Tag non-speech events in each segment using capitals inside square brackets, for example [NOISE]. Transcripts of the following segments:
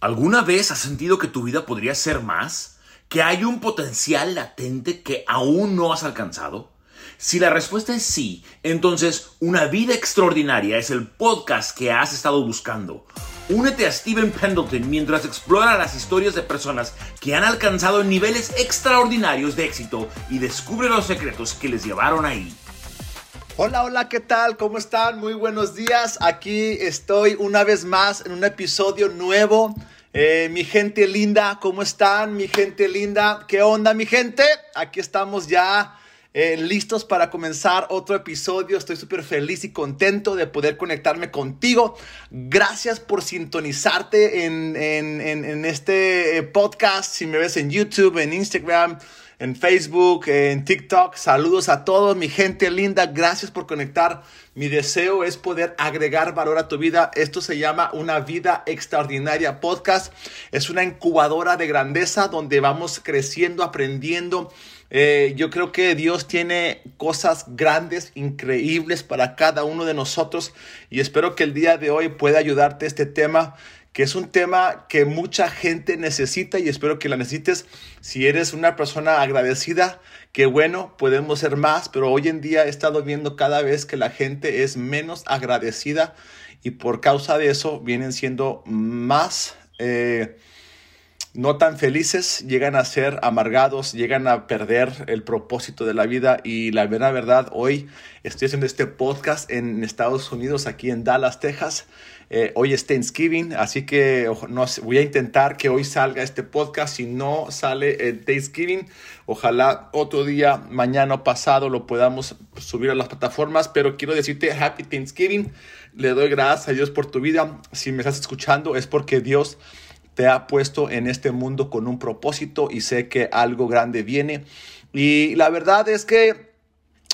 ¿Alguna vez has sentido que tu vida podría ser más? ¿Que hay un potencial latente que aún no has alcanzado? Si la respuesta es sí, entonces Una vida extraordinaria es el podcast que has estado buscando. Únete a Steven Pendleton mientras explora las historias de personas que han alcanzado niveles extraordinarios de éxito y descubre los secretos que les llevaron ahí. Hola, hola, ¿qué tal? ¿Cómo están? Muy buenos días. Aquí estoy una vez más en un episodio nuevo. Eh, mi gente linda, ¿cómo están? Mi gente linda, ¿qué onda, mi gente? Aquí estamos ya eh, listos para comenzar otro episodio. Estoy súper feliz y contento de poder conectarme contigo. Gracias por sintonizarte en, en este eh, podcast. Si me ves en YouTube, en Instagram en Facebook, en TikTok. Saludos a todos, mi gente linda. Gracias por conectar. Mi deseo es poder agregar valor a tu vida. Esto se llama Una Vida Extraordinaria Podcast. Es una incubadora de grandeza donde vamos creciendo, aprendiendo. Eh, yo creo que Dios tiene cosas grandes, increíbles para cada uno de nosotros y espero que el día de hoy pueda ayudarte este tema que es un tema que mucha gente necesita y espero que la necesites. Si eres una persona agradecida, que bueno, podemos ser más, pero hoy en día he estado viendo cada vez que la gente es menos agradecida y por causa de eso vienen siendo más... Eh, no tan felices, llegan a ser amargados, llegan a perder el propósito de la vida y la verdad, verdad, hoy estoy haciendo este podcast en Estados Unidos, aquí en Dallas, Texas. Eh, hoy es Thanksgiving, así que voy a intentar que hoy salga este podcast. Si no sale el Thanksgiving, ojalá otro día, mañana o pasado, lo podamos subir a las plataformas. Pero quiero decirte Happy Thanksgiving. Le doy gracias a Dios por tu vida. Si me estás escuchando es porque Dios te ha puesto en este mundo con un propósito y sé que algo grande viene. Y la verdad es que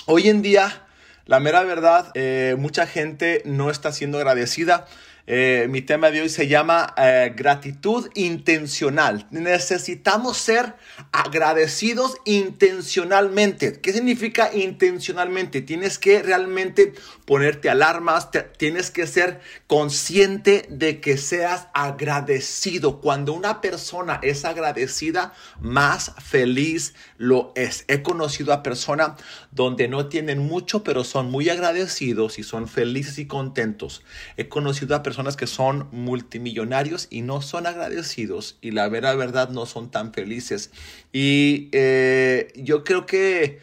hoy en día, la mera verdad, eh, mucha gente no está siendo agradecida. Eh, mi tema de hoy se llama eh, gratitud intencional. Necesitamos ser agradecidos intencionalmente. ¿Qué significa intencionalmente? Tienes que realmente ponerte alarmas, tienes que ser consciente de que seas agradecido. Cuando una persona es agradecida, más feliz lo es. He conocido a personas donde no tienen mucho, pero son muy agradecidos y son felices y contentos. He conocido a personas personas que son multimillonarios y no son agradecidos y la vera verdad no son tan felices. Y eh, yo creo que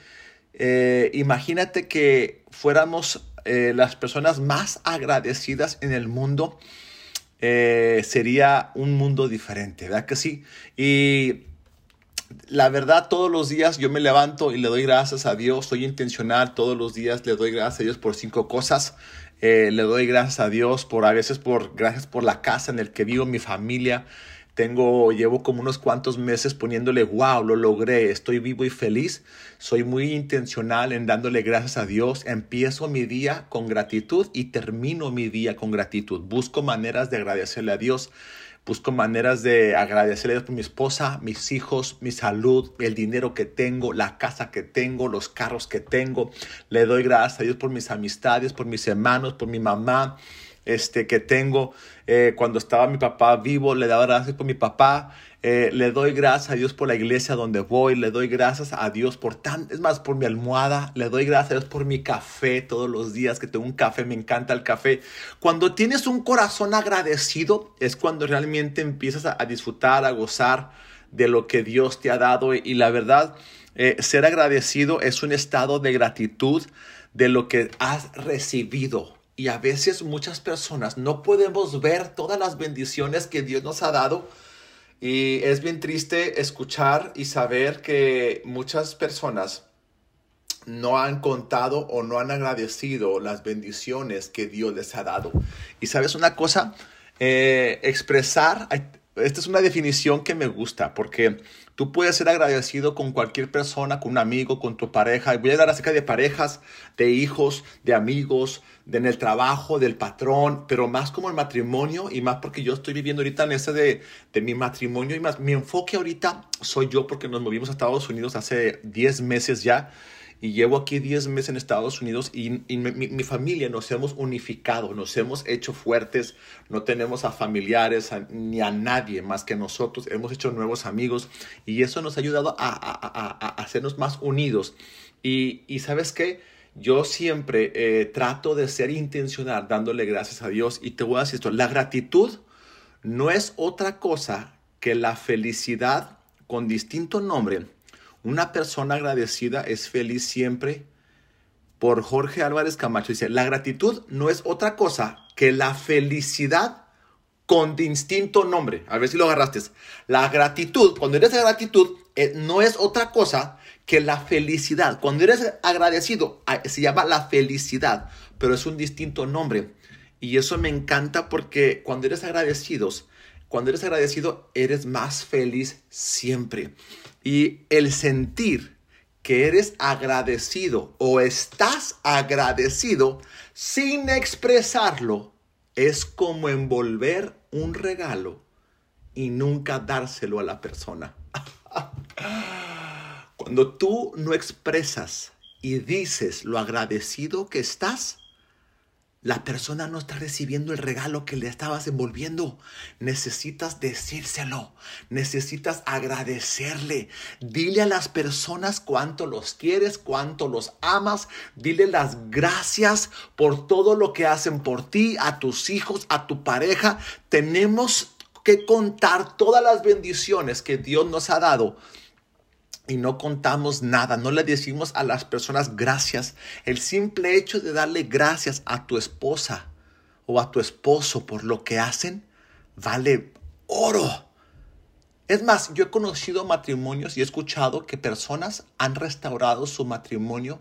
eh, imagínate que fuéramos eh, las personas más agradecidas en el mundo, sería un mundo diferente, ¿verdad que sí? Y la verdad, todos los días yo me levanto y le doy gracias a Dios, soy intencional, todos los días le doy gracias a Dios por cinco cosas. Eh, le doy gracias a Dios por a veces por gracias por la casa en el que vivo, mi familia. Tengo, llevo como unos cuantos meses poniéndole, wow, lo logré, estoy vivo y feliz. Soy muy intencional en dándole gracias a Dios. Empiezo mi día con gratitud y termino mi día con gratitud. Busco maneras de agradecerle a Dios. Busco maneras de agradecerle a Dios por mi esposa, mis hijos, mi salud, el dinero que tengo, la casa que tengo, los carros que tengo. Le doy gracias a Dios por mis amistades, por mis hermanos, por mi mamá este, que tengo. Eh, cuando estaba mi papá vivo, le daba gracias por mi papá. Eh, le doy gracias a Dios por la iglesia donde voy, le doy gracias a Dios por tan, es más, por mi almohada, le doy gracias a Dios por mi café todos los días que tengo un café, me encanta el café. Cuando tienes un corazón agradecido es cuando realmente empiezas a, disfrutar, a gozar de lo que Dios te ha dado y, la verdad, eh, ser agradecido es un estado de gratitud de lo que has recibido. Y a veces muchas personas no podemos ver todas las bendiciones que Dios nos ha dado y es bien triste escuchar y saber que muchas personas no han contado o no han agradecido las bendiciones que Dios les ha dado. Y sabes una cosa, eh, expresar, esta es una definición que me gusta porque tú puedes ser agradecido con cualquier persona, con un amigo, con tu pareja. Voy a hablar acerca de parejas, de hijos, de amigos, de en el trabajo, del patrón, pero más como el matrimonio y más porque yo estoy viviendo ahorita en ese de, de mi matrimonio y más mi enfoque ahorita soy yo porque nos movimos a Estados Unidos hace 10 meses ya y llevo aquí 10 meses en Estados Unidos y, mi, familia nos hemos unificado, nos hemos hecho fuertes, no tenemos a familiares ni a nadie más que nosotros, hemos hecho nuevos amigos y eso nos ha ayudado a, hacernos más unidos. Y, sabes qué? Yo siempre eh, trato de ser intencional dándole gracias a Dios y te voy a decir esto, la gratitud no es otra cosa que la felicidad con distinto nombre una persona agradecida es feliz siempre. Por Jorge Álvarez Camacho dice, la gratitud no es otra cosa que la felicidad con distinto nombre. A ver si lo agarraste. La gratitud, cuando eres de gratitud, eh, no es otra cosa que la felicidad. Cuando eres agradecido, ah, se llama la felicidad, pero es un distinto nombre. Y eso me encanta porque cuando eres agradecidos, cuando eres agradecido, eres más feliz siempre. Y el sentir que eres agradecido o estás agradecido sin expresarlo es como envolver un regalo y nunca dárselo a la persona. [LAUGHS] Cuando tú no expresas y dices lo agradecido que estás, la persona no está recibiendo el regalo que le estabas envolviendo. Necesitas decírselo. Necesitas agradecerle. Dile a las personas cuánto los quieres, cuánto los amas. Dile las gracias por todo lo que hacen por ti, a tus hijos, a tu pareja. Tenemos que contar todas las bendiciones que Dios nos ha dado y no contamos nada, no le decimos a las personas gracias. El simple hecho de darle gracias a tu esposa o a tu esposo por lo que hacen, vale oro. Es más, yo he conocido matrimonios y he escuchado que personas han restaurado su matrimonio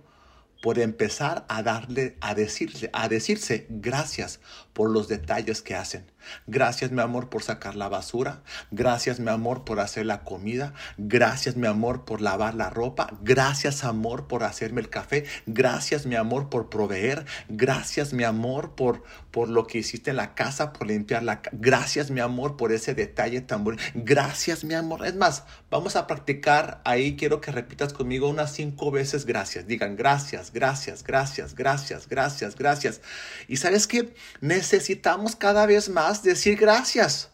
por empezar a darle, a a decirse gracias por los detalles que hacen. Gracias, mi amor, por sacar la basura. Gracias, mi amor, por hacer la comida. Gracias, mi amor, por lavar la ropa. Gracias, amor, por hacerme el café. Gracias, mi amor, por proveer. Gracias, mi amor, por, por lo que hiciste en la casa, por limpiar la casa. Gracias, mi amor, por ese detalle tan bonito. Gracias, mi amor. Es más, vamos a practicar ahí. Quiero que repitas conmigo unas cinco veces gracias. Digan gracias, gracias, gracias, gracias, gracias, gracias. Y sabes que necesitamos cada vez más decir gracias.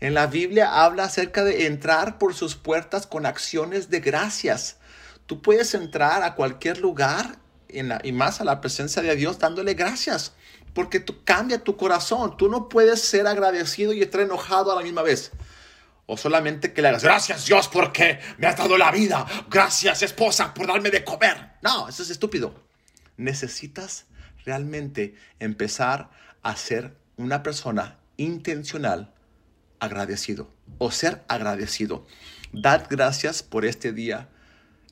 En la Biblia habla acerca de entrar por sus puertas con acciones de gracias. Tú puedes entrar a cualquier lugar y más a la presencia de Dios dándole gracias, porque tú, cambia tu corazón. Tú no puedes ser agradecido y estar enojado a la misma vez. O solamente que le hagas, gracias Dios porque me has dado la vida. Gracias esposa por darme de comer. No, eso es estúpido. Necesitas realmente empezar a ser una persona intencional agradecido o ser agradecido. Dad gracias por este día.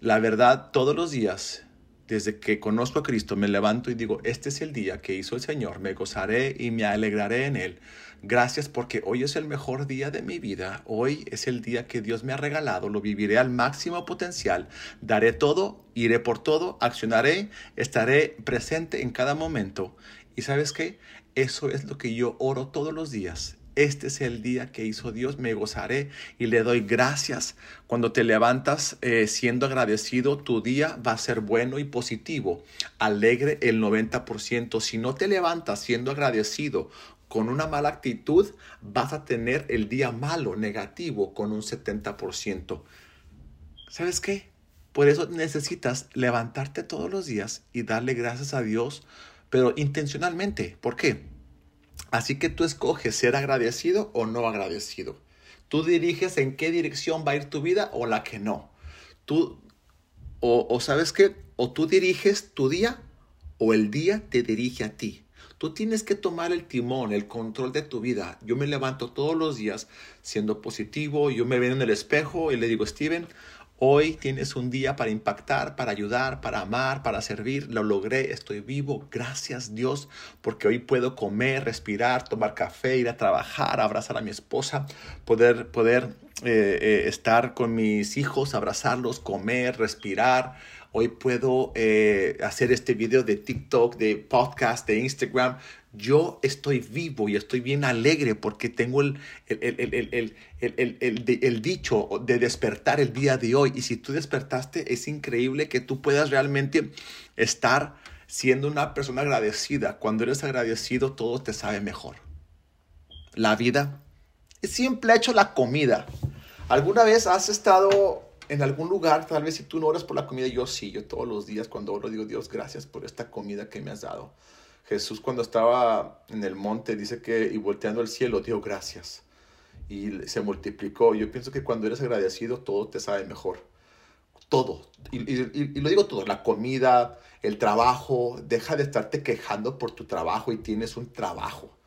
La verdad, todos los días, desde que conozco a Cristo, me levanto y digo, este es el día que hizo el Señor, me gozaré y me alegraré en Él. Gracias porque hoy es el mejor día de mi vida, hoy es el día que Dios me ha regalado, lo viviré al máximo potencial, daré todo, iré por todo, accionaré, estaré presente en cada momento. ¿Y sabes qué? Eso es lo que yo oro todos los días. Este es el día que hizo Dios, me gozaré y le doy gracias. Cuando te levantas eh, siendo agradecido, tu día va a ser bueno y positivo, alegre el 90%. Si no te levantas siendo agradecido con una mala actitud, vas a tener el día malo, negativo, con un 70%. ¿Sabes qué? Por eso necesitas levantarte todos los días y darle gracias a Dios pero intencionalmente. ¿Por qué? Así que tú escoges ser agradecido o no agradecido. Tú diriges en qué dirección va a ir tu vida o la que no. Tú, o, sabes qué, o tú diriges tu día o el día te dirige a ti. Tú tienes que tomar el timón, el control de tu vida. Yo me levanto todos los días siendo positivo, yo me veo en el espejo y le digo, Steven, Hoy tienes un día para impactar, para ayudar, para amar, para servir. Lo logré, estoy vivo. Gracias Dios, porque hoy puedo comer, respirar, tomar café, ir a trabajar, abrazar a mi esposa, poder, poder eh, eh, estar con mis hijos, abrazarlos, comer, respirar. hoy puedo eh, hacer este video de TikTok, de podcast, de Instagram. Yo estoy vivo y estoy bien alegre porque tengo el, el, el, dicho de despertar el día de hoy. Y si tú despertaste, es increíble que tú puedas realmente estar siendo una persona agradecida. Cuando eres agradecido, todo te sabe mejor. La vida es simple hecho la comida. ¿Alguna vez has estado en algún lugar, tal vez si tú no oras por la comida, yo sí, yo todos los días cuando oro digo, Dios, gracias por esta comida que me has dado. Jesús cuando estaba en el monte dice que, y volteando al cielo, dio gracias. Y se multiplicó. Yo pienso que cuando eres agradecido, todo te sabe mejor. Todo. Y lo digo todo, la comida, el trabajo. Deja de estarte quejando por tu trabajo y tienes un trabajo.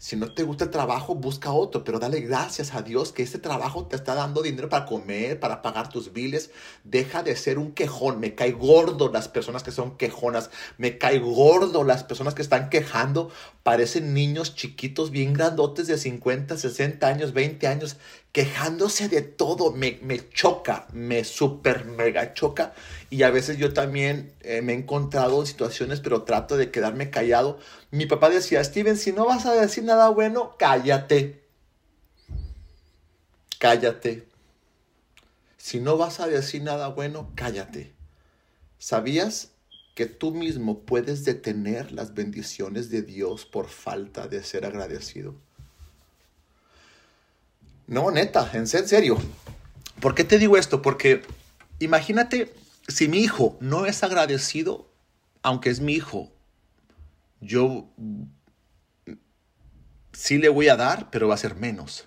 Si no te gusta el trabajo, busca otro, pero dale gracias a Dios que ese trabajo te está dando dinero para comer, para pagar tus biles. Deja de ser un quejón. Me cae gordo las personas que son quejonas. Me cae gordo las personas que están quejando. Parecen niños chiquitos, bien grandotes de 50, 60 años, 20 años, quejándose de todo. Me, me choca, me super mega choca. Y a veces yo también eh, me he encontrado en situaciones, pero trato de quedarme callado. Mi papá decía, Steven, si no vas a decir nada bueno, cállate. Cállate. Si no vas a decir nada bueno, cállate. ¿Sabías que tú mismo puedes detener las bendiciones de Dios por falta de ser agradecido? No, neta, en serio. ¿Por qué te digo esto? Porque imagínate si mi hijo no es agradecido, aunque es mi hijo, yo sí le voy a dar, pero va a ser menos.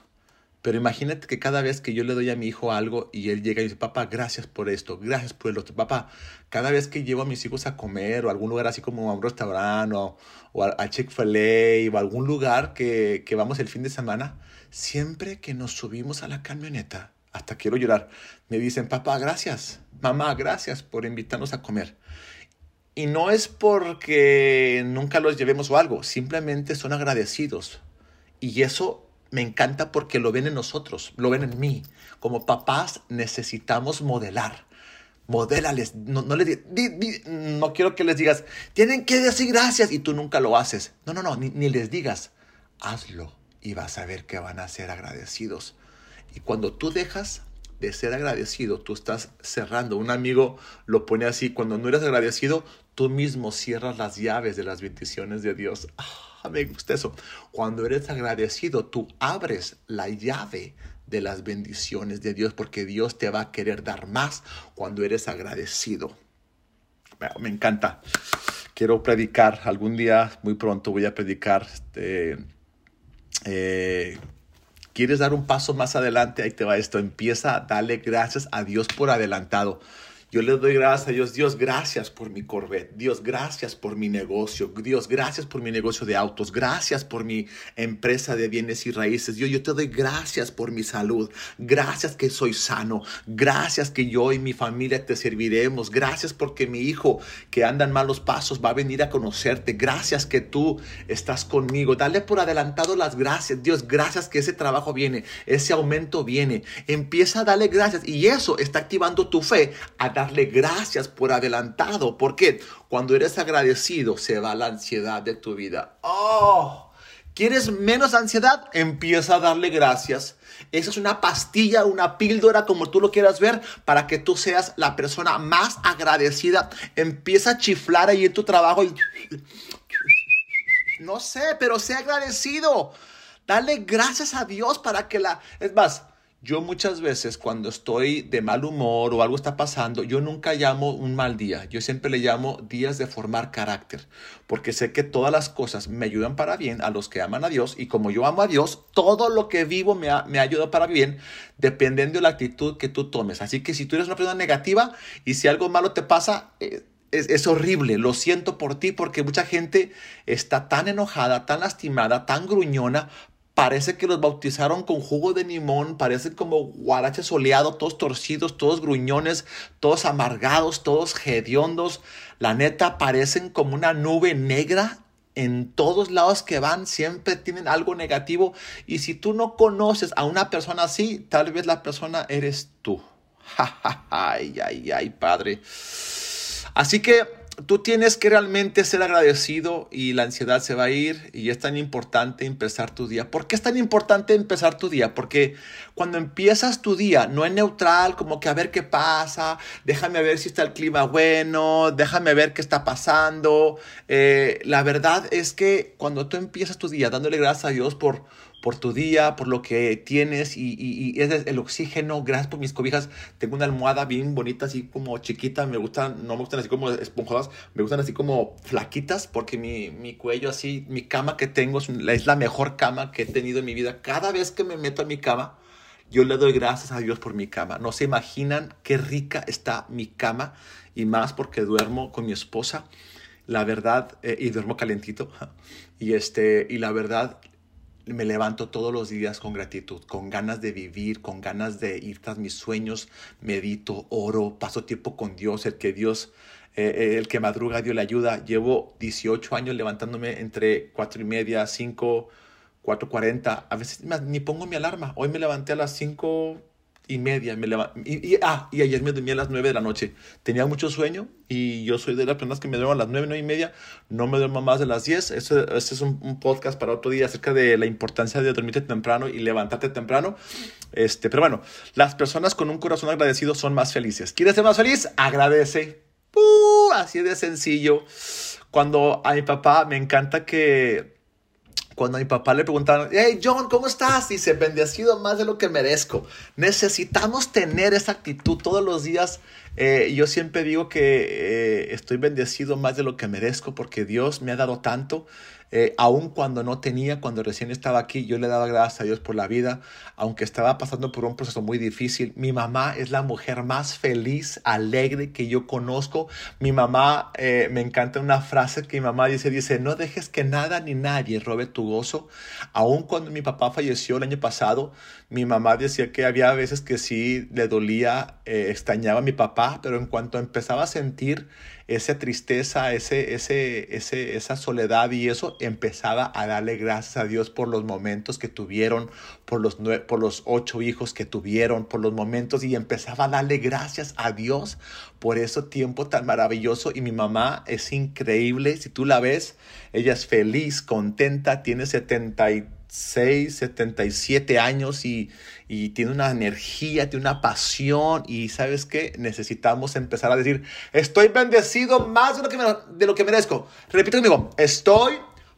Pero imagínate que cada vez que yo le doy a mi hijo algo y él llega y dice, papá, gracias por esto, gracias por el otro. Papá, cada vez que llevo a mis hijos a comer o a algún lugar así como a un restaurante o, a, Chick-fil-A o a algún lugar que, que vamos el fin de semana, siempre que nos subimos a la camioneta, hasta quiero llorar, me dicen, papá, gracias, mamá, gracias por invitarnos a comer. Y no es porque nunca los llevemos o algo, simplemente son agradecidos. Y eso me encanta porque lo ven en nosotros, lo ven en mí. Como papás necesitamos modelar. Modélales. No, no, no quiero que les digas, tienen que decir gracias y tú nunca lo haces. No, no, no, ni, les digas, hazlo y vas a ver que van a ser agradecidos. Y cuando tú dejas de ser agradecido, tú estás cerrando. Un amigo lo pone así, cuando no eres agradecido, tú mismo cierras las llaves de las bendiciones de Dios. Ah, me gusta eso. Cuando eres agradecido, tú abres la llave de las bendiciones de Dios porque Dios te va a querer dar más cuando eres agradecido. Me encanta. Quiero predicar. Algún día, muy pronto, voy a predicar este, eh, ¿Quieres dar un paso más adelante? Ahí te va esto. Empieza a darle gracias a Dios por adelantado. Yo le doy gracias a Dios. Dios, gracias por mi Corvette. Dios, gracias por mi negocio. Dios, gracias por mi negocio de autos. Gracias por mi empresa de bienes y raíces. Dios, yo te doy gracias por mi salud. Gracias que soy sano. Gracias que yo y mi familia te serviremos. Gracias porque mi hijo que anda en malos pasos va a venir a conocerte. Gracias que tú estás conmigo. Dale por adelantado las gracias. Dios, gracias que ese trabajo viene. Ese aumento viene. Empieza a darle gracias. Y eso está activando tu fe darle gracias por adelantado. porque Cuando eres agradecido se va la ansiedad de tu vida. Oh, ¿quieres menos ansiedad? Empieza a darle gracias. Esa es una pastilla, una píldora, como tú lo quieras ver, para que tú seas la persona más agradecida. Empieza a chiflar ahí en tu trabajo y... No sé, pero sé agradecido. Dale gracias a Dios para que la... Es más, yo muchas veces cuando estoy de mal humor o algo está pasando, yo nunca llamo un mal día, yo siempre le llamo días de formar carácter, porque sé que todas las cosas me ayudan para bien a los que aman a Dios y como yo amo a Dios, todo lo que vivo me, me ayuda para bien dependiendo de la actitud que tú tomes. Así que si tú eres una persona negativa y si algo malo te pasa, eh, es, es, horrible, lo siento por ti porque mucha gente está tan enojada, tan lastimada, tan gruñona Parece que los bautizaron con jugo de limón, parecen como guaraches soleados, todos torcidos, todos gruñones, todos amargados, todos hediondos. La neta, parecen como una nube negra. En todos lados que van siempre tienen algo negativo. Y si tú no conoces a una persona así, tal vez la persona eres tú. [LAUGHS] Ay, ay, ay, Padre. Así que tú tienes que realmente ser agradecido y la ansiedad se va a ir y es tan importante empezar tu día. ¿Por qué es tan importante empezar tu día? Porque cuando empiezas tu día no es neutral, como que a ver qué pasa, déjame ver si está el clima bueno, déjame ver qué está pasando. Eh, la verdad es que cuando tú empiezas tu día dándole gracias a Dios por por tu día, por lo que tienes y, y, es el oxígeno. Gracias por mis cobijas. Tengo una almohada bien bonita, así como chiquita. Me gustan, no me gustan así como esponjosas, me gustan así como flaquitas porque mi, mi cuello así, mi cama que tengo es, es la mejor cama que he tenido en mi vida. Cada vez que me meto a mi cama, yo le doy gracias a Dios por mi cama. No se imaginan qué rica está mi cama y más porque duermo con mi esposa. La verdad, eh, y duermo calentito. [LAUGHS] Y, este, y la verdad, me levanto todos los días con gratitud, con ganas de vivir, con ganas de ir tras mis sueños, medito, oro, paso tiempo con Dios, el que Dios, eh, eh, el que madruga, Dios le ayuda. Llevo 18 años levantándome entre 4 y media, 5, 4.40, a veces ni pongo mi alarma. Hoy me levanté a las 5 y media. Me y, y, ah, y ayer me dormí a las 9 de la noche. Tenía mucho sueño y yo soy de las personas que me duermo a las 9, 9 y media. No me duermo más de las 10. Este, es un, podcast para otro día acerca de la importancia de dormirte temprano y levantarte temprano. Este, pero bueno, las personas con un corazón agradecido son más felices. ¿Quieres ser más feliz? Agradece. ¡Uh! así de sencillo. Cuando a mi papá me encanta que cuando a mi papá le preguntaron, hey John, ¿cómo estás? Dice, bendecido más de lo que merezco. Necesitamos tener esa actitud todos los días. Eh, yo siempre digo que eh, estoy bendecido más de lo que merezco porque Dios me ha dado tanto. Eh, aun cuando no tenía, cuando recién estaba aquí, yo le daba gracias a Dios por la vida, aunque estaba pasando por un proceso muy difícil. Mi mamá es la mujer más feliz, alegre que yo conozco. Mi mamá, eh, me encanta una frase que mi mamá dice, dice, no dejes que nada ni nadie robe tu gozo. Aun cuando mi papá falleció el año pasado, mi mamá decía que había veces que sí le dolía, eh, extrañaba a mi papá, pero en cuanto empezaba a sentir esa tristeza, ese, ese, ese, esa soledad y eso, empezaba a darle gracias a Dios por los momentos que tuvieron, por los, por los ocho hijos que tuvieron, por los momentos y empezaba a darle gracias a Dios por ese tiempo tan maravilloso. Y mi mamá es increíble, si tú la ves, ella es feliz, contenta, tiene 76, 77 años y, y tiene una energía, tiene una pasión y sabes qué, necesitamos empezar a decir, estoy bendecido más de lo que, de lo que merezco. Repite conmigo, estoy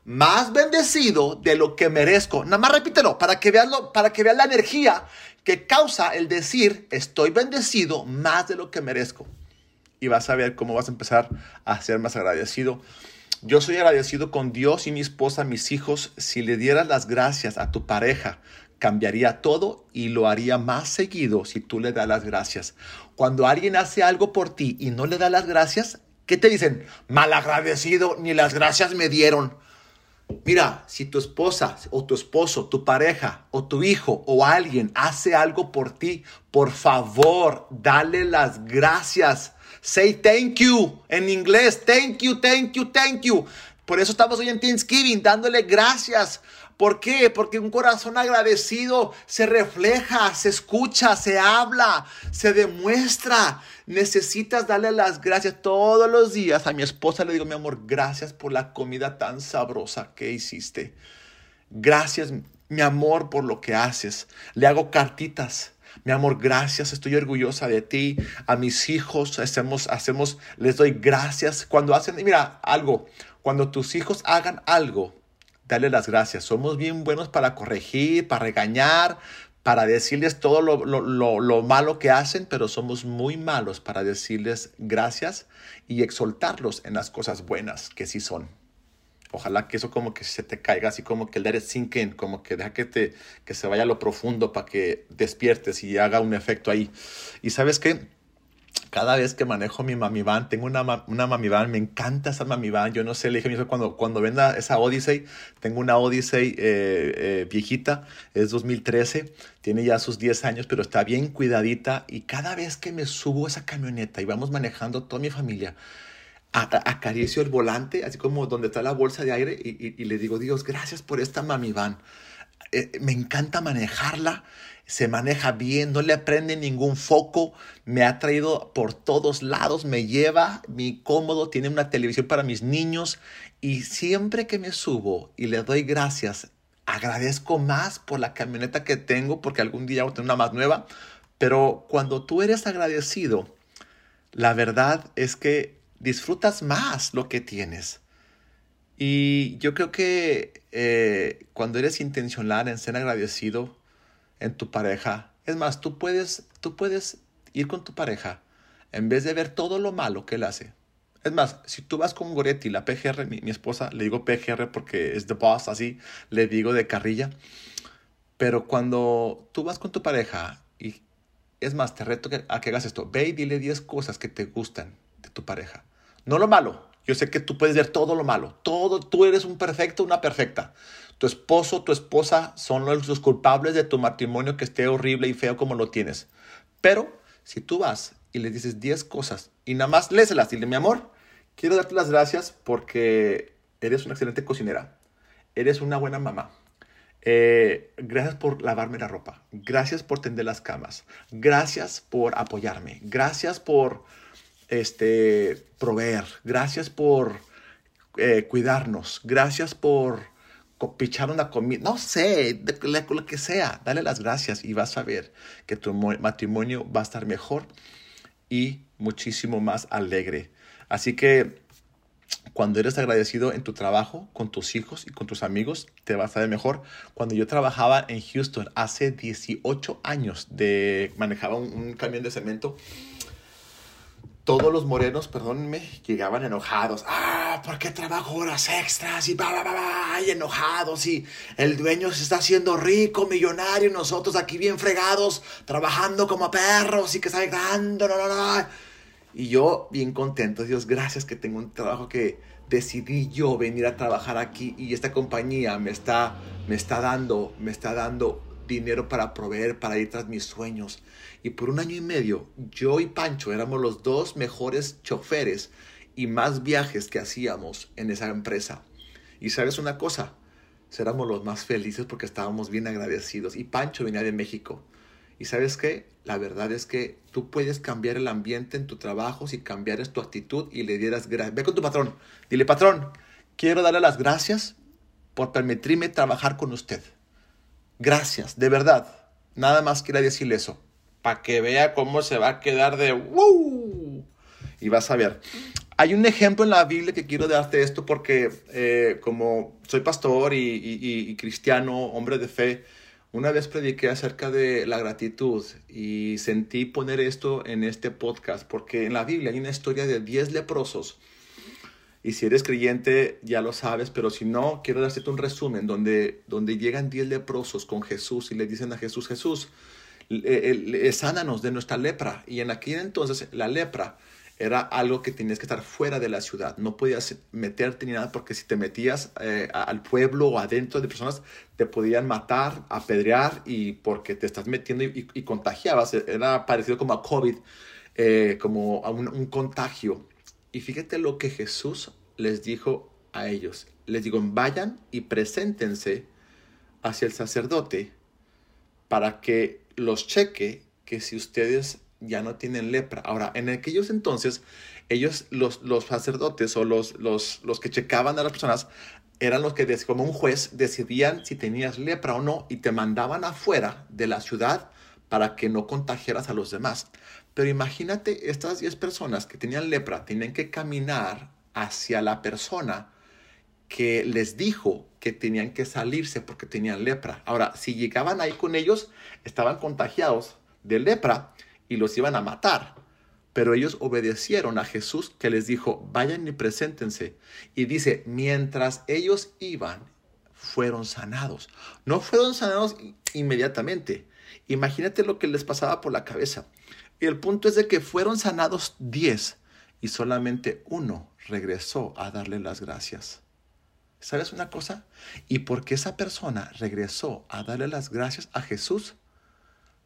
más bendecido de lo que merezco. Nada más repítelo para que veas, para que veas la energía que causa el decir, estoy bendecido más de lo que merezco. Y vas a ver cómo vas a empezar a ser más agradecido. Yo soy agradecido con Dios y mi esposa, mis hijos. Si le dieras las gracias a tu pareja, cambiaría todo y lo haría más seguido si tú le das las gracias. Cuando alguien hace algo por ti y no le da las gracias, ¿qué te dicen? Malagradecido, ni las gracias me dieron. Mira, si tu esposa o tu esposo, tu pareja o tu hijo o alguien hace algo por ti, por favor, dale las gracias. Say thank you en inglés. Thank you, thank you, thank you. Por eso estamos hoy en Thanksgiving dándole gracias ¿Por qué? Porque un corazón agradecido se refleja, se escucha, se habla, se demuestra. Necesitas darle las gracias todos los días. A mi esposa le digo, mi amor, gracias por la comida tan sabrosa que hiciste. Gracias, mi amor, por lo que haces. Le hago cartitas. Mi amor, gracias, estoy orgullosa de ti. A mis hijos hacemos, hacemos, les doy gracias. Cuando hacen, mira, algo, cuando tus hijos hagan algo, Dale las gracias. Somos bien buenos para corregir, para regañar, para decirles todo lo, malo que hacen, pero somos muy malos para decirles gracias y exaltarlos en las cosas buenas que sí son. Ojalá que eso como que se te caiga, así como que el sink in, como que deja que, te, que se vaya a lo profundo para que despiertes y haga un efecto ahí. Y sabes qué? cada vez que manejo mi mami van, tengo una, una mami van, me encanta esa mami van. Yo no sé, le dije a mi hijo cuando, cuando venda esa Odyssey, tengo una Odyssey eh, eh, viejita, es 2013, tiene ya sus 10 años, pero está bien cuidadita. Y cada vez que me subo a esa camioneta y vamos manejando toda mi familia, acaricio el volante, así como donde está la bolsa de aire, y, le digo, Dios, gracias por esta mami van. Eh, me encanta manejarla se maneja bien, no le prende ningún foco, me ha traído por todos lados, me lleva mi cómodo, tiene una televisión para mis niños y siempre que me subo y le doy gracias, agradezco más por la camioneta que tengo porque algún día voy a tener una más nueva, pero cuando tú eres agradecido, la verdad es que disfrutas más lo que tienes. Y yo creo que eh, cuando eres intencional en ser agradecido en tu pareja, es más, tú puedes, tú puedes ir con tu pareja en vez de ver todo lo malo que él hace. Es más, si tú vas con Goretti, la PGR, mi, esposa, le digo PGR porque es the boss, así, le digo de carrilla. Pero cuando tú vas con tu pareja y es más, te reto a que hagas esto. Ve y dile 10 cosas que te gustan de tu pareja. No lo malo. Yo sé que tú puedes ver todo lo malo. Todo, tú eres un perfecto, una perfecta. Tu esposo, tu esposa son los, culpables de tu matrimonio que esté horrible y feo como lo tienes. Pero si tú vas y le dices 10 cosas y nada más léselas, dile, mi amor, quiero darte las gracias porque eres una excelente cocinera. Eres una buena mamá eh, gracias por lavarme la ropa. Gracias por tender las camas. Gracias por apoyarme. Gracias por este, proveer. Gracias por eh, cuidarnos. Gracias por pichar una comida. No sé, lo que sea. Dale las gracias y vas a ver que tu matrimonio va a estar mejor y muchísimo más alegre. Así que cuando eres agradecido en tu trabajo, con tus hijos y con tus amigos, te vas a ver mejor. Cuando yo trabajaba en Houston hace 18 años, de, manejaba un, camión de cemento, todos los morenos, perdónenme, llegaban enojados. Ah, ¿por qué trabajo horas extras? Y va, va, va, y enojados. Y el dueño se está haciendo rico, millonario, y nosotros aquí bien fregados, trabajando como perros y que salgando, no, no, no. Y yo bien contento, Dios, gracias que tengo un trabajo que decidí yo venir a trabajar aquí y esta compañía me está, me está dando, me está dando dinero para proveer, para ir tras mis sueños. Y por un año y medio, yo y Pancho éramos los dos mejores choferes y más viajes que hacíamos en esa empresa. Y sabes una cosa, éramos los más felices porque estábamos bien agradecidos. Y Pancho venía de México. Y sabes qué? La verdad es que tú puedes cambiar el ambiente en tu trabajo si cambiaras tu actitud y le dieras gracias. Ve con tu patrón. Dile, patrón, quiero darle las gracias por permitirme trabajar con usted. Gracias, de verdad. Nada más quiero decirle eso. Para que vea cómo se va a quedar de ¡Woo! Y vas a ver. Hay un ejemplo en la Biblia que quiero darte esto porque eh, como soy pastor y cristiano, hombre de fe, una vez prediqué acerca de la gratitud y sentí poner esto en este podcast porque en la Biblia hay una historia de 10 leprosos. Y si eres creyente ya lo sabes, pero si no, quiero darte un resumen donde, donde llegan 10 leprosos con Jesús y le dicen a Jesús, Jesús, sánanos de nuestra lepra. Y en aquel entonces la lepra era algo que tenías que estar fuera de la ciudad. No podías meterte ni nada porque si te metías eh, al pueblo o adentro de personas, te podían matar, apedrear y porque te estás metiendo y, contagiabas. Era parecido como a COVID, eh, como a un, contagio. Y fíjate lo que Jesús les dijo a ellos. Les digo, vayan y preséntense hacia el sacerdote para que los cheque que si ustedes ya no tienen lepra. Ahora, en aquellos entonces, ellos, los, los sacerdotes o los, los, los que checaban a las personas, eran los que, como un juez, decidían si tenías lepra o no y te mandaban afuera de la ciudad para que no contagiaras a los demás. Pero imagínate estas 10 personas que tenían lepra, tienen que caminar hacia la persona que les dijo que tenían que salirse porque tenían lepra. Ahora, si llegaban ahí con ellos, estaban contagiados de lepra y los iban a matar. Pero ellos obedecieron a Jesús que les dijo, vayan y preséntense. Y dice, mientras ellos iban, fueron sanados. No fueron sanados inmediatamente. Imagínate lo que les pasaba por la cabeza. Y el punto es de que fueron sanados diez y solamente uno regresó a darle las gracias. ¿Sabes una cosa? Y porque esa persona regresó a darle las gracias a Jesús,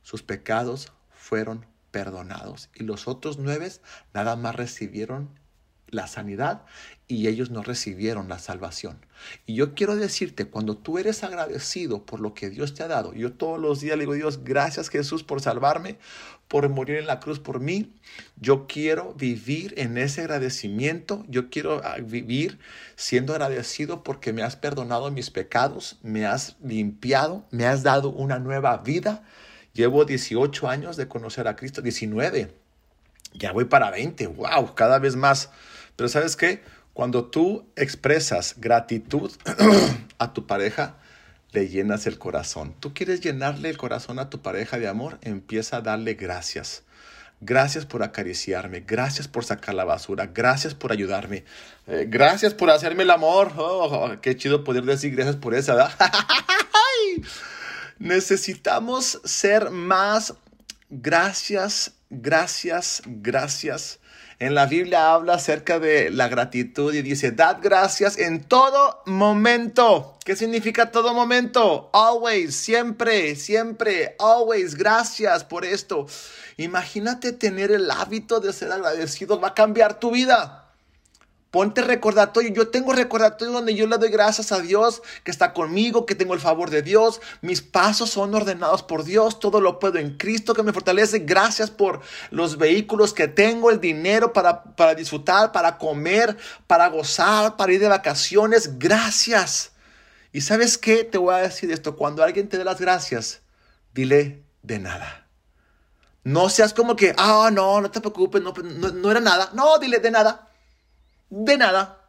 sus pecados fueron perdonados. Y los otros nueve nada más recibieron la sanidad y ellos no recibieron la salvación. Y yo quiero decirte, cuando tú eres agradecido por lo que Dios te ha dado, yo todos los días le digo, Dios, gracias Jesús por salvarme, por morir en la cruz por mí. Yo quiero vivir en ese agradecimiento. Yo quiero ah, vivir siendo agradecido porque me has perdonado mis pecados, me has limpiado, me has dado una nueva vida. Llevo 18 años de conocer a Cristo, 19. Ya voy para 20. Wow, cada vez más. Pero ¿sabes qué? Cuando tú expresas gratitud [CLEARS THROAT] a tu pareja, le llenas el corazón. Tú quieres llenarle el corazón a tu pareja de amor, empieza a darle gracias. Gracias por acariciarme, gracias por sacar la basura, gracias por ayudarme, eh, gracias por hacerme el amor. Oh, qué chido poder decir gracias por eso, ¿verdad? [LAUGHS] Necesitamos ser más gracias, gracias, gracias en la Biblia habla acerca de la gratitud y dice, dad gracias en todo momento. ¿Qué significa todo momento? Always, siempre, siempre, always, gracias por esto. Imagínate tener el hábito de ser agradecido, va a cambiar tu vida. Ponte recordatorio. Yo tengo recordatorio donde yo le doy gracias a Dios que está conmigo, que tengo el favor de Dios. Mis pasos son ordenados por Dios. Todo lo puedo en Cristo que me fortalece. Gracias por los vehículos que tengo, el dinero para, para disfrutar, para comer, para gozar, para ir de vacaciones. Gracias. Y sabes qué? Te voy a decir esto. Cuando alguien te dé las gracias, dile de nada. No seas como que, ah, no, no te preocupes, no, no, no era nada. No, dile de nada. De nada.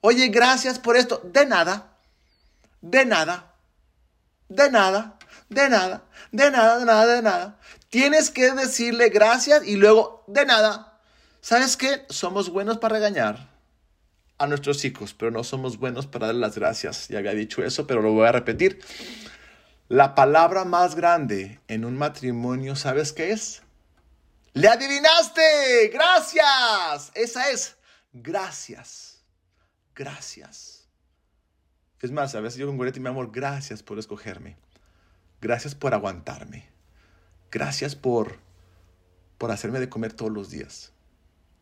Oye, gracias por esto. De nada. De nada. De nada. De nada. De nada, de nada, de nada. Tienes que decirle gracias y luego de nada. ¿Sabes qué? Somos buenos para regañar a nuestros hijos, pero no somos buenos para dar las gracias. Ya había dicho eso, pero lo voy a repetir. La palabra más grande en un matrimonio, ¿sabes qué es? ¡Le adivinaste! ¡Gracias! Esa es gracias, gracias. Es más, a veces yo con Goretti, mi amor, gracias por escogerme. Gracias por aguantarme. Gracias por, por hacerme de comer todos los días.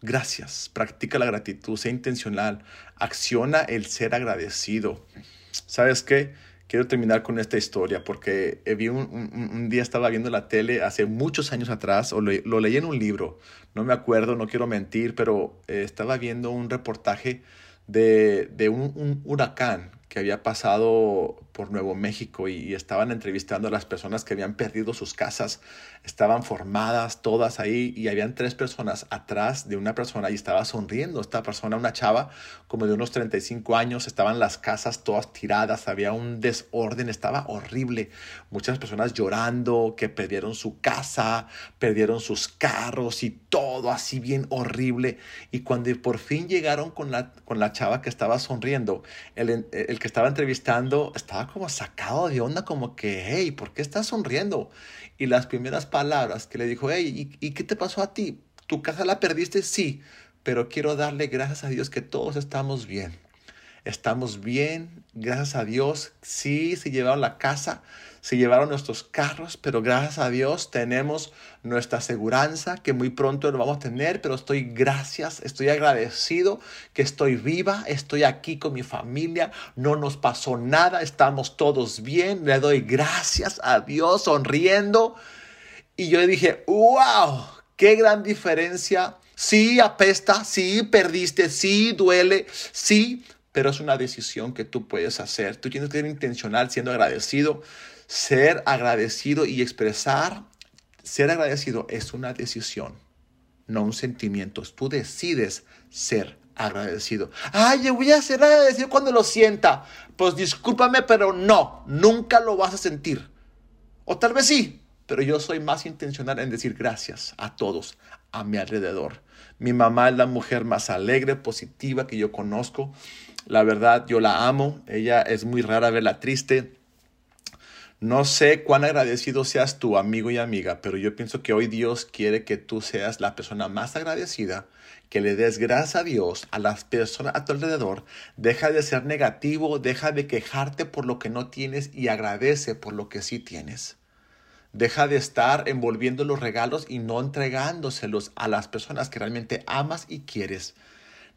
Gracias. Practica la gratitud, sea intencional. Acciona el ser agradecido. ¿Sabes qué? Quiero terminar con esta historia porque vi un, día estaba viendo la tele hace muchos años atrás, o lo, leí en un libro, no me acuerdo, no quiero mentir, pero eh, estaba viendo un reportaje de, de un, huracán que había pasado por Nuevo México y, estaban entrevistando a las personas que habían perdido sus casas. Estaban formadas todas ahí y habían tres personas atrás de una persona y estaba sonriendo esta persona, una chava como de unos 35 años. Estaban las casas todas tiradas, había un desorden, estaba horrible. Muchas personas llorando que perdieron su casa, perdieron sus carros y todo así bien horrible. Y cuando por fin llegaron con la, con la chava que estaba sonriendo, el, el que estaba entrevistando estaba como sacado de onda, como que, hey, ¿por qué estás sonriendo? Y las primeras palabras que le dijo, hey, ¿y, ¿y qué te pasó a ti? ¿Tu casa la perdiste? Sí, pero quiero darle gracias a Dios que todos estamos bien. Estamos bien, gracias a Dios. Sí, se llevaron la casa, se llevaron nuestros carros, pero gracias a Dios tenemos nuestra aseguranza que muy pronto lo vamos a tener, pero estoy gracias, estoy agradecido que estoy viva, estoy aquí con mi familia, no nos pasó nada, estamos todos bien, le doy gracias a Dios sonriendo. Y yo dije, wow, qué gran diferencia. Sí, apesta, sí, perdiste, sí, duele, sí, pero es una decisión que tú puedes hacer. Tú tienes que ser intencional siendo agradecido. Ser agradecido y expresar, ser agradecido es una decisión, no un sentimiento. Tú decides ser agradecido. Ay, yo voy a ser agradecido cuando lo sienta. Pues discúlpame, pero no, nunca lo vas a sentir. O tal vez sí, pero yo soy más intencional en decir gracias a todos a mi alrededor. Mi mamá es la mujer más alegre, positiva que yo conozco. La verdad, yo la amo. Ella es muy rara verla triste. No sé cuán agradecido seas tu amigo y amiga, pero yo pienso que hoy Dios quiere que tú seas la persona más agradecida, que le des gracias a Dios, a las personas a tu alrededor. Deja de ser negativo, deja de quejarte por lo que no tienes y agradece por lo que sí tienes. Deja de estar envolviendo los regalos y no entregándoselos a las personas que realmente amas y quieres.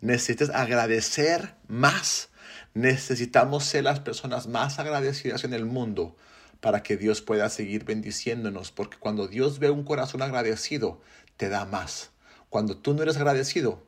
necesitas agradecer más. Necesitamos ser las personas más agradecidas en el mundo para que Dios pueda seguir bendiciéndonos, porque cuando Dios ve un corazón agradecido, te da más. Cuando tú no eres agradecido,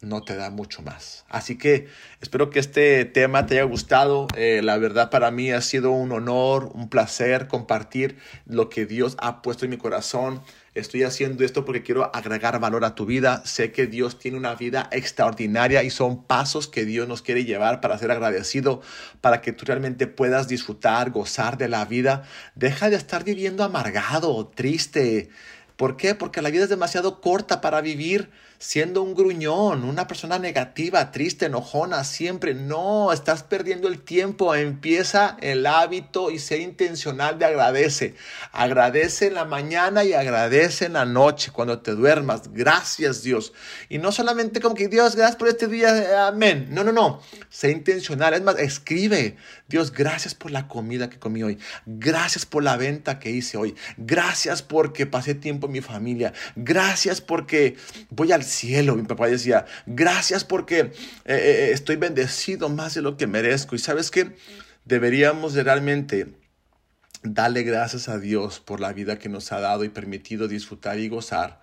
no te da mucho más. Así que espero que este tema te haya gustado. Eh, la verdad para mí ha sido un honor, un placer compartir lo que Dios ha puesto en mi corazón. Estoy haciendo esto porque quiero agregar valor a tu vida. Sé que Dios tiene una vida extraordinaria y son pasos que Dios nos quiere llevar para ser agradecido, para que tú realmente puedas disfrutar, gozar de la vida. Deja de estar viviendo amargado, triste. ¿Por qué? Porque la vida es demasiado corta para vivir siendo un gruñón, una persona negativa, triste, enojona, siempre. No, estás perdiendo el tiempo. Empieza el hábito y sé intencional de agradece. Agradece en la mañana y agradece en la noche cuando te duermas. Gracias Dios. Y no solamente como que Dios, gracias por este día, amén. No, no, no. Sé intencional. Es más, escribe. Dios, gracias por la comida que comí hoy. Gracias por la venta que hice hoy. Gracias porque pasé tiempo en mi familia. Gracias porque voy al cielo. Mi papá decía, gracias porque eh, eh, estoy bendecido más de lo que merezco. Y sabes que deberíamos de realmente darle gracias a Dios por la vida que nos ha dado y permitido disfrutar y gozar.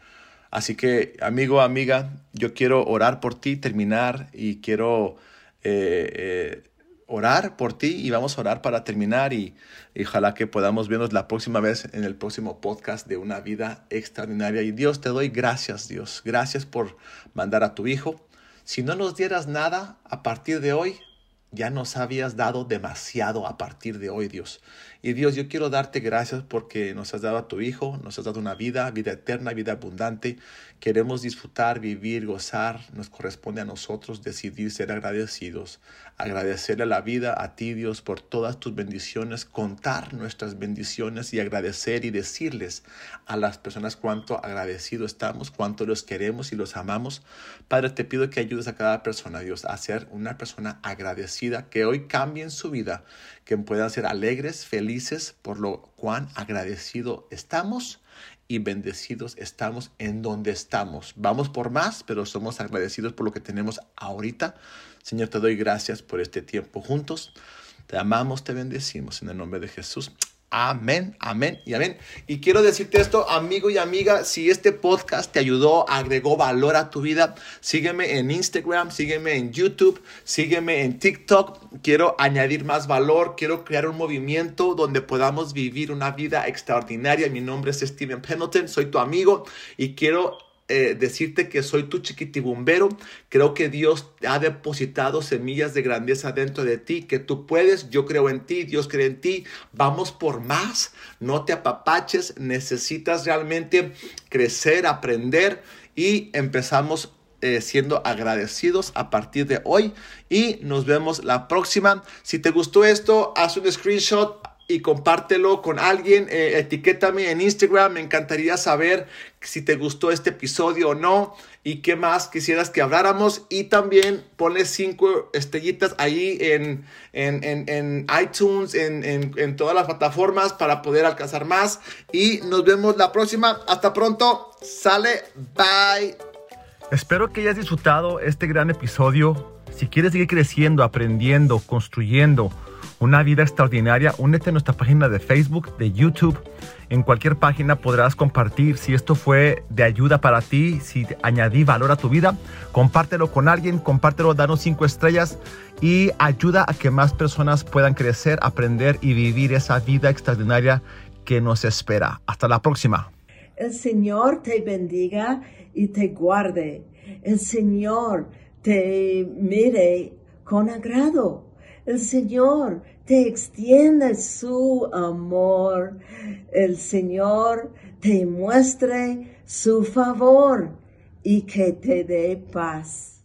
Así que, amigo, amiga, yo quiero orar por ti, terminar y quiero eh, orar por ti y vamos a orar para terminar y, ojalá que podamos vernos la próxima vez en el próximo podcast de una vida extraordinaria. Y Dios, te doy gracias, Dios. Gracias por mandar a tu Hijo. Si no nos dieras nada a partir de hoy, ya nos habías dado demasiado a partir de hoy, Dios. Y Dios, yo quiero darte gracias porque nos has dado a tu Hijo, nos has dado una vida, vida eterna, vida abundante. Queremos disfrutar, vivir, gozar. Nos corresponde a nosotros decidir ser agradecidos. Agradecerle la vida a ti, Dios, por todas tus bendiciones, contar nuestras bendiciones y agradecer y decirles a las personas cuánto agradecidos estamos, cuánto los queremos y los amamos. Padre, te pido que ayudes a cada persona, Dios, a ser una persona agradecida, que hoy cambien su vida, que puedan ser alegres, felices por lo cuán agradecido estamos y bendecidos estamos en donde estamos. Vamos por más, pero somos agradecidos por lo que tenemos ahorita. Señor, te doy gracias por este tiempo juntos. Te amamos, te bendecimos en el nombre de Jesús. Amén, amén y amén. Y quiero decirte esto, amigo y amiga, si este podcast te ayudó, agregó valor a tu vida, sígueme en Instagram, sígueme en YouTube, sígueme en TikTok. Quiero añadir más valor, quiero crear un movimiento donde podamos vivir una vida extraordinaria. Mi nombre es Steven Pendleton, soy tu amigo y quiero eh, decirte que soy tu chiquitibumbero. Creo que Dios ha depositado semillas de grandeza dentro de ti, que tú puedes. Yo creo en ti, Dios cree en ti. Vamos por más. No te apapaches. Necesitas realmente crecer, aprender y empezamos eh, siendo agradecidos a partir de hoy y nos vemos la próxima. Si te gustó esto, haz un screenshot y compártelo con alguien. Eh, etiquétame en Instagram. Me encantaría saber si te gustó este episodio o no y qué más quisieras que habláramos. Y también ponle cinco estrellitas ahí en, en, en, iTunes, en, en todas las plataformas para poder alcanzar más. Y nos vemos la próxima. Hasta pronto. Sale. Bye. Espero que hayas disfrutado este gran episodio. Si quieres seguir creciendo, aprendiendo, construyendo una vida extraordinaria, únete a nuestra página de Facebook, de YouTube. En cualquier página podrás compartir si esto fue de ayuda para ti, si añadí valor a tu vida. Compártelo con alguien, compártelo, danos cinco estrellas y ayuda a que más personas puedan crecer, aprender y vivir esa vida extraordinaria que nos espera. Hasta la próxima. El Señor te bendiga y te guarde. El Señor te mire con agrado el Señor te extiende su amor. El Señor te muestre su favor y que te dé paz.